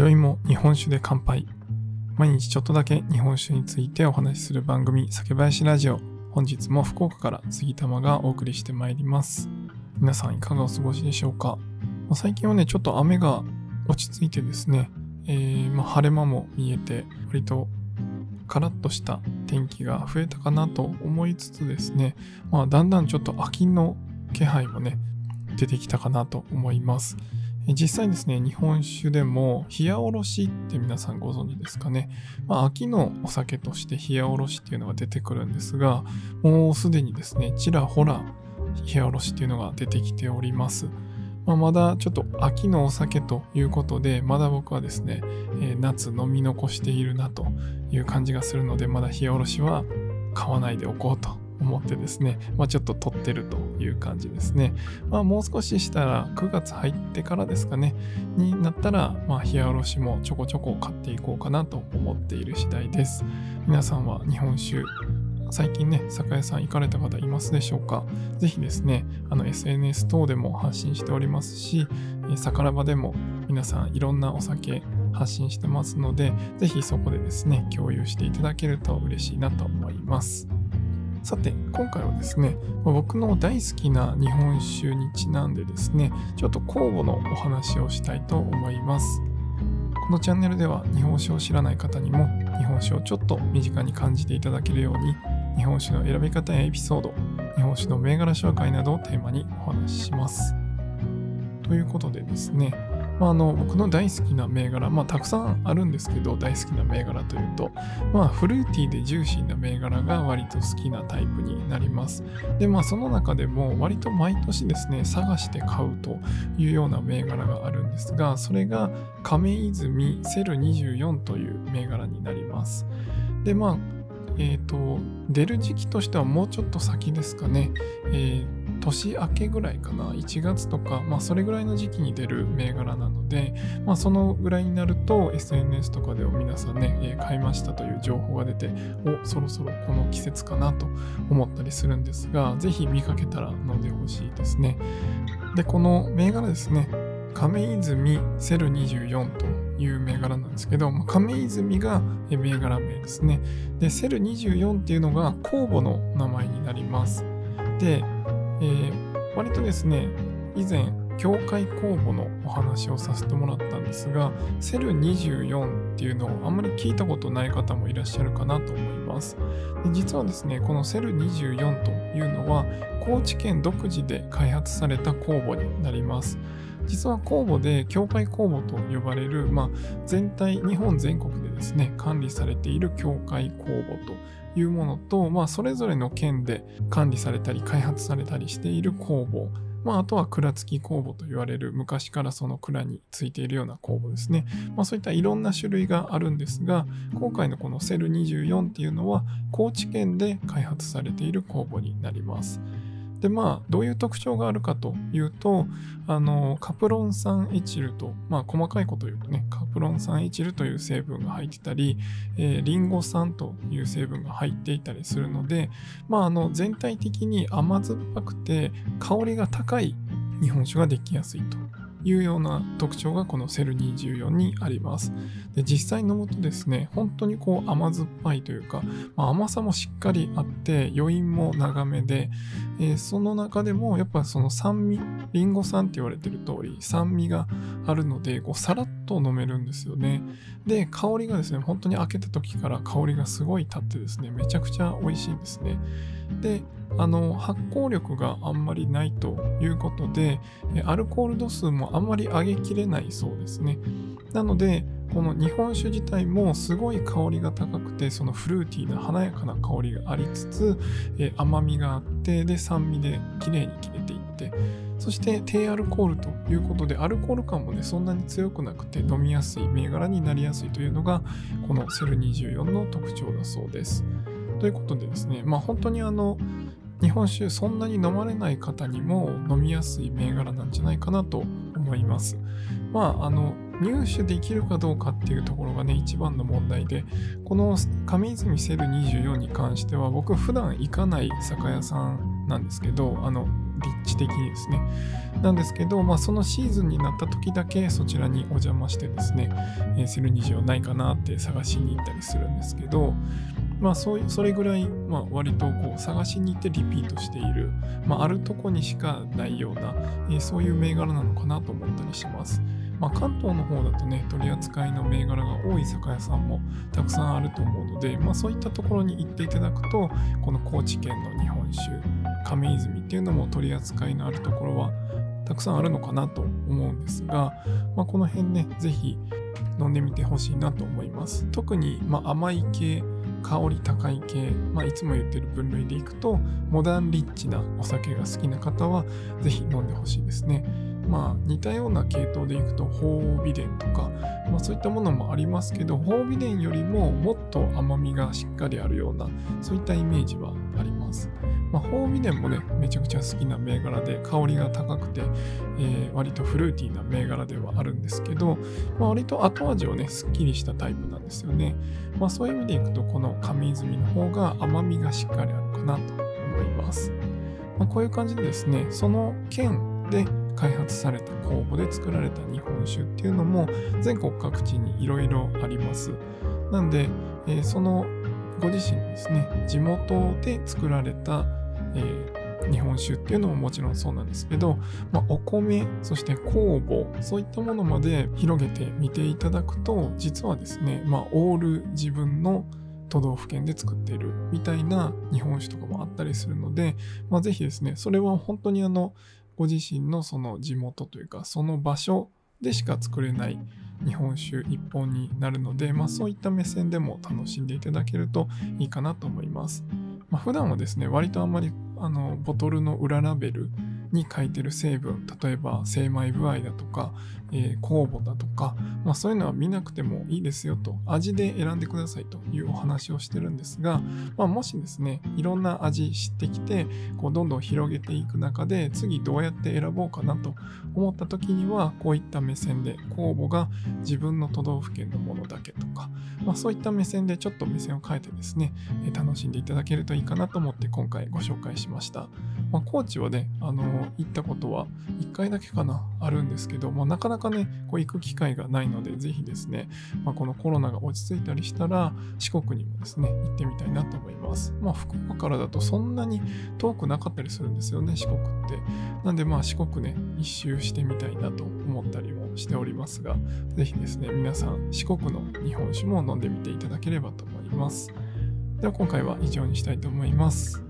今宵も日本酒で乾杯。毎日ちょっとだけ日本酒についてお話しする番組、酒林ラジオ。本日も福岡から杉玉がお送りしてまいります。皆さんいかがお過ごしでしょうか？ま最近はね、ちょっと雨が落ち着いてですね、えーまあ、晴れ間も見えて、割とカラッとした天気が増えたかなと思いつつですね、まあ、だんだんちょっと秋の気配もね、出てきたかなと思います。実際ですね、日本酒でも冷やおろしって皆さんご存知ですかね。まあ、秋のお酒として冷やおろしっていうのが出てくるんですが、もうすでにですね、ちらほら冷やおろしっていうのが出てきております。まあ、まだちょっと秋のお酒ということで、まだ僕はですね、え夏飲み残しているなという感じがするので、まだ冷やおろしは買わないでおこうと思ってですね、まあ、ちょっと取ってるという感じですね。まあ、もう少ししたら9月入ってからですかね、になったら、まあ、冷やおろしもちょこちょこ買っていこうかなと思っている次第です。皆さんは日本酒、最近ね、酒屋さん行かれた方いますでしょうか？ぜひですね、あの SNS 等でも発信しておりますし、えーサカラバでも皆さんいろんなお酒発信してますので、ぜひそこでですね、共有していただけると嬉しいなと思います。さて、今回はですね、僕の大好きな日本酒にちなんでですね、ちょっと酵母のお話をしたいと思います。このチャンネルでは日本酒を知らない方にも日本酒をちょっと身近に感じていただけるように日本酒の選び方やエピソード、日本酒の銘柄紹介などをテーマにお話しします。ということでですね、まあ、あの僕の大好きな銘柄、まあ、たくさんあるんですけど、大好きな銘柄というと、まあ、フルーティーでジューシーな銘柄が割と好きなタイプになります。で、まあ、その中でも割と毎年ですね、探して買うというような銘柄があるんですが、それが亀泉セル24という銘柄になります。で、まあ、えっ、と、出る時期としてはもうちょっと先ですかね。えー年明けぐらいかな？1月とか、まあ、それぐらいの時期に出る銘柄なので、まあ、そのぐらいになると SNS とかでも皆さんね、買いましたという情報が出ておそろそろこの季節かなと思ったりするんですがぜひ見かけたら飲んでほしいですね。でこの銘柄ですね。亀泉セル24という銘柄なんですけど、まあ亀泉が銘柄名ですね。でセル24っていうのが酵母の名前になります。でえー割とですね、以前、境界公募のお話をさせてもらったんですが、セル24っていうのをあんまり聞いたことない方もいらっしゃるかなと思います。で実はですね、このセル24というのは、高知県独自で開発された公募になります。実は公募で境界公募と呼ばれる、まあ、全体、日本全国でですね、管理されている境界公募というものと、まあ、それぞれの県で管理されたり開発されたりしている工房、まあ、あとは蔵付き酵母と言われる昔からその蔵についているような酵母ですね。まあ、そういったいろんな種類があるんですが、今回のこのセル24っていうのは高知県で開発されている酵母になります。でまあどういう特徴があるかというとあのカプロン酸エチルとまあ細かいこと言うとねカプロン酸エチルという成分が入ってたり、えーリンゴ酸という成分が入っていたりするのでまああの全体的に甘酸っぱくて香りが高い日本酒ができやすいと。いうような特徴がこのセル24にあります。で実際飲むとですね本当にこう甘酸っぱいというか、まあ、甘さもしっかりあって余韻も長めで、えーその中でもやっぱその酸味リンゴ酸って言われてる通り酸味があるのでこうさらっと飲めるんですよねで香りがですね本当に開けた時から香りがすごい立ってですねめちゃくちゃ美味しいんですねであの発酵力があんまりないということでアルコール度数もあんまり上げきれないそうですね。なのでこの日本酒自体もすごい香りが高くてそのフルーティーな華やかな香りがありつつ、甘みがあってで酸味で綺麗に切れていってそして低アルコールということでアルコール感もねそんなに強くなくて飲みやすい銘柄になりやすいというのがこのセル24の特徴だそうです。ということでですねまあ本当にあの日本酒そんなに飲まれない方にも飲みやすい銘柄なんじゃないかなと思いますまああの入手できるかどうかっていうところがね一番の問題でこの上泉セル24に関しては僕普段行かない酒屋さんなんですけどあの立地的にですね。なんですけど、まあ、そのシーズンになった時だけそちらにお邪魔してですね、セルニジオないかなって探しに行ったりするんですけど、まあ、そうそれぐらい、まあ、割とこう探しに行ってリピートしている、まあ、あるとこにしかないような、えー、そういう銘柄なのかなと思ったりします。まあ、関東の方だとね、取り扱いの銘柄が多い酒屋さんもたくさんあると思うので、まあ、そういったところに行っていただくと、この高知県の日本酒、亀泉っていうのも取り扱いのあるところはたくさんあるのかなと思うんですが、まあ、この辺ね、ぜひ飲んでみてほしいなと思います。特に、ま甘い系、香り高い系、まあ、いつも言ってる分類でいくと、モダンリッチなお酒が好きな方は、ぜひ飲んでほしいですね。まあ、似たような系統でいくと鳳凰美伝とか、まあ、そういったものもありますけど鳳凰美伝よりももっと甘みがしっかりあるようなそういったイメージはあります。まあ、鳳凰美伝もねめちゃくちゃ好きな銘柄で香りが高くて、えー、割とフルーティーな銘柄ではあるんですけど、まあ、割と後味をねすっきりしたタイプなんですよね。まあ、そういう意味でいくとこの上泉の方が甘みがしっかりあるかなと思います。まあ、こういう感じでですねその県で開発された酵母で作られた日本酒っていうのも全国各地にいろいろあります。なんで、えー、そのご自身ですね、地元で作られた、えー、日本酒っていうのももちろんそうなんですけど、まあ、お米、そして酵母、そういったものまで広げてみていただくと、実はですね、まあ、オール自分の都道府県で作っているみたいな日本酒とかもあったりするので、まあ、ぜひですね、それは本当にあの、ご自身のその地元というかその場所でしか作れない日本酒一本になるので、まあ、そういった目線でも楽しんでいただけるといいかなと思います。まあ、普段はですね割とあんまりあのボトルの裏ラベルに書いてる成分例えば精米具合だとか、えー、酵母だとか、まあ、そういうのは見なくてもいいですよと味で選んでくださいというお話をしてるんですが、まあ、もしですねいろんな味知ってきてこうどんどん広げていく中で次どうやって選ぼうかなと思った時にはこういった目線で酵母が自分の都道府県のものだけとか、まあ、そういった目線でちょっと目線を変えてですね楽しんでいただけるといいかなと思って今回ご紹介しました。まあ、高知はね、あの行ったことは1回だけかな、あるんですけど、まあ、なかなかね、こう行く機会がないので、ぜひですね、まあ、このコロナが落ち着いたりしたら、四国にもですね、行ってみたいなと思います。まあ、福岡からだとそんなに遠くなかったりするんですよね、四国って。なんで、まあ、四国ね、一周してみたいなと思ったりもしておりますが、ぜひですね、皆さん、四国の日本酒も飲んでみていただければと思います。では今回は以上にしたいと思います。